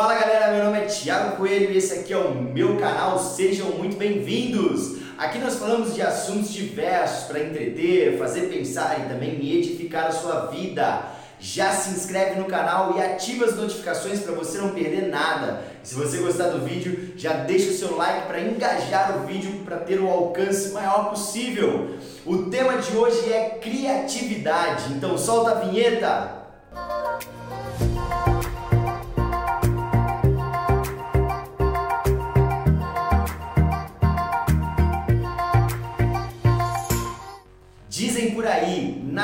Fala galera, meu nome é Thiago Coelho e esse aqui é o meu canal, sejam muito bem-vindos! Aqui nós falamos de assuntos diversos para entreter, fazer pensar e também edificar a sua vida. Já se inscreve no canal e ativa as notificações para você não perder nada. Se você gostar do vídeo, já deixa o seu like para engajar o vídeo para ter o alcance maior possível. O tema de hoje é criatividade, então solta a vinheta!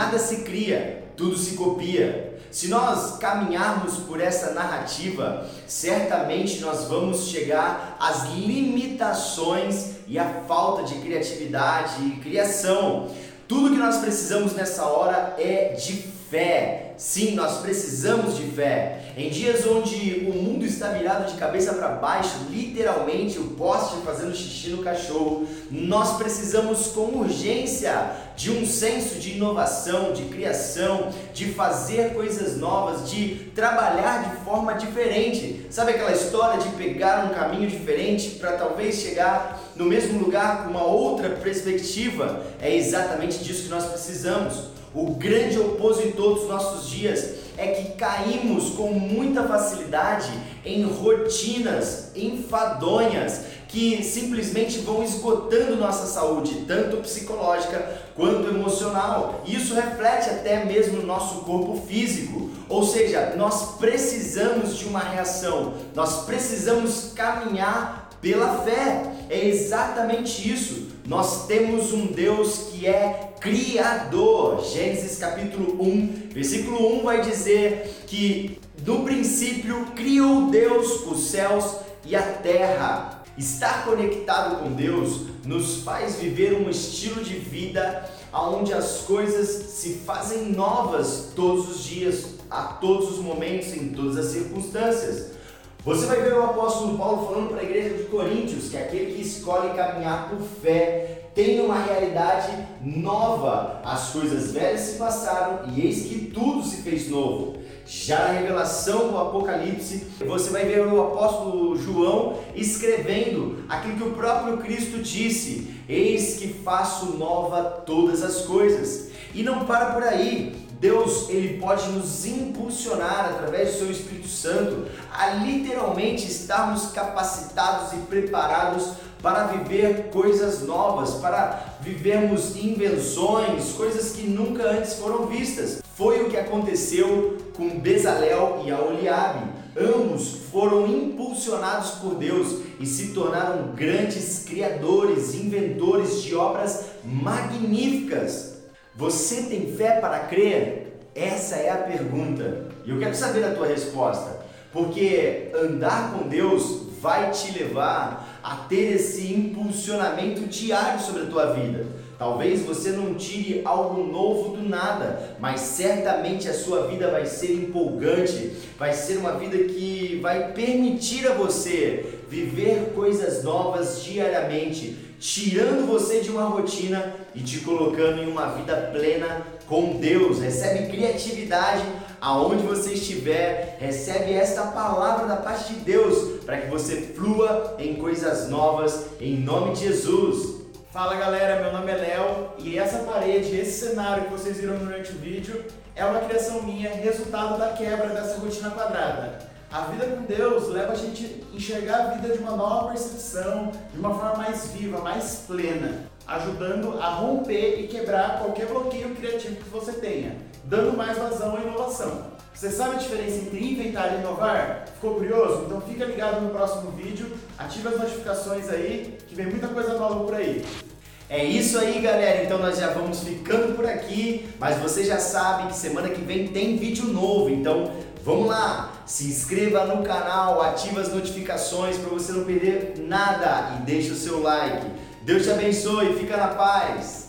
Nada se cria, tudo se copia. Se nós caminharmos por essa narrativa, certamente nós vamos chegar às limitações e à falta de criatividade e criação. Tudo que nós precisamos nessa hora é de fé. Sim, nós precisamos de fé. Em dias onde o mundo está virado de cabeça para baixo, literalmente o poste fazendo xixi no cachorro, nós precisamos com urgência de um senso de inovação, de criação, de fazer coisas novas, de trabalhar de forma diferente. Sabe aquela história de pegar um caminho diferente para talvez chegar no mesmo lugar com uma outra perspectiva? É exatamente disso que nós precisamos. O grande opositor dos nossos dias é que caímos com muita facilidade em rotinas enfadonhas que simplesmente vão esgotando nossa saúde, tanto psicológica quanto emocional. Isso reflete até mesmo no nosso corpo físico. Ou seja, nós precisamos de uma reação, nós precisamos caminhar pela fé. É exatamente isso. Nós temos um Deus que é criador. Gênesis capítulo 1, versículo 1 vai dizer que no princípio criou Deus os céus e a terra. Estar conectado com Deus nos faz viver um estilo de vida onde as coisas se fazem novas todos os dias, a todos os momentos, em todas as circunstâncias. Você vai ver o apóstolo Paulo falando para a igreja de Coríntios que aquele que escolhe caminhar por fé tem uma realidade nova. As coisas velhas se passaram e eis que tudo se fez novo. Já na revelação do Apocalipse, você vai ver o apóstolo João escrevendo aquilo que o próprio Cristo disse: Eis que faço nova todas as coisas. E não para por aí. Deus ele pode nos impulsionar através do seu Espírito Santo a literalmente estarmos capacitados e preparados para viver coisas novas, para vivermos invenções, coisas que nunca antes foram vistas. Foi o que aconteceu com Bezalel e Aholiabe. Ambos foram impulsionados por Deus e se tornaram grandes criadores, inventores de obras magníficas. Você tem fé para crer? Essa é a pergunta. E eu quero saber a tua resposta. Porque andar com Deus vai te levar a ter esse impulsionamento diário sobre a tua vida. Talvez você não tire algo novo do nada, mas certamente a sua vida vai ser empolgante, vai ser uma vida que vai permitir a você viver coisas novas diariamente, tirando você de uma rotina e te colocando em uma vida plena com Deus. Recebe criatividade aonde você estiver, recebe esta palavra da parte de Deus para que você flua em coisas novas em nome de Jesus. Fala galera, meu nome é Léo e essa parede, esse cenário que vocês viram durante o vídeo é uma criação minha, resultado da quebra dessa rotina quadrada. A vida com Deus leva a gente a enxergar a vida de uma nova percepção, de uma forma mais viva, mais plena, ajudando a romper e quebrar qualquer bloqueio criativo que você tenha, dando mais vazão à inovação. Você sabe a diferença entre inventar e inovar? Ficou curioso? Então fica ligado no próximo vídeo, ativa as notificações aí, que vem muita coisa nova por aí. É isso aí, galera. Então nós já vamos ficando por aqui, mas você já sabe que semana que vem tem vídeo novo. Então vamos lá, se inscreva no canal, ative as notificações para você não perder nada e deixe o seu like. Deus te abençoe, fica na paz.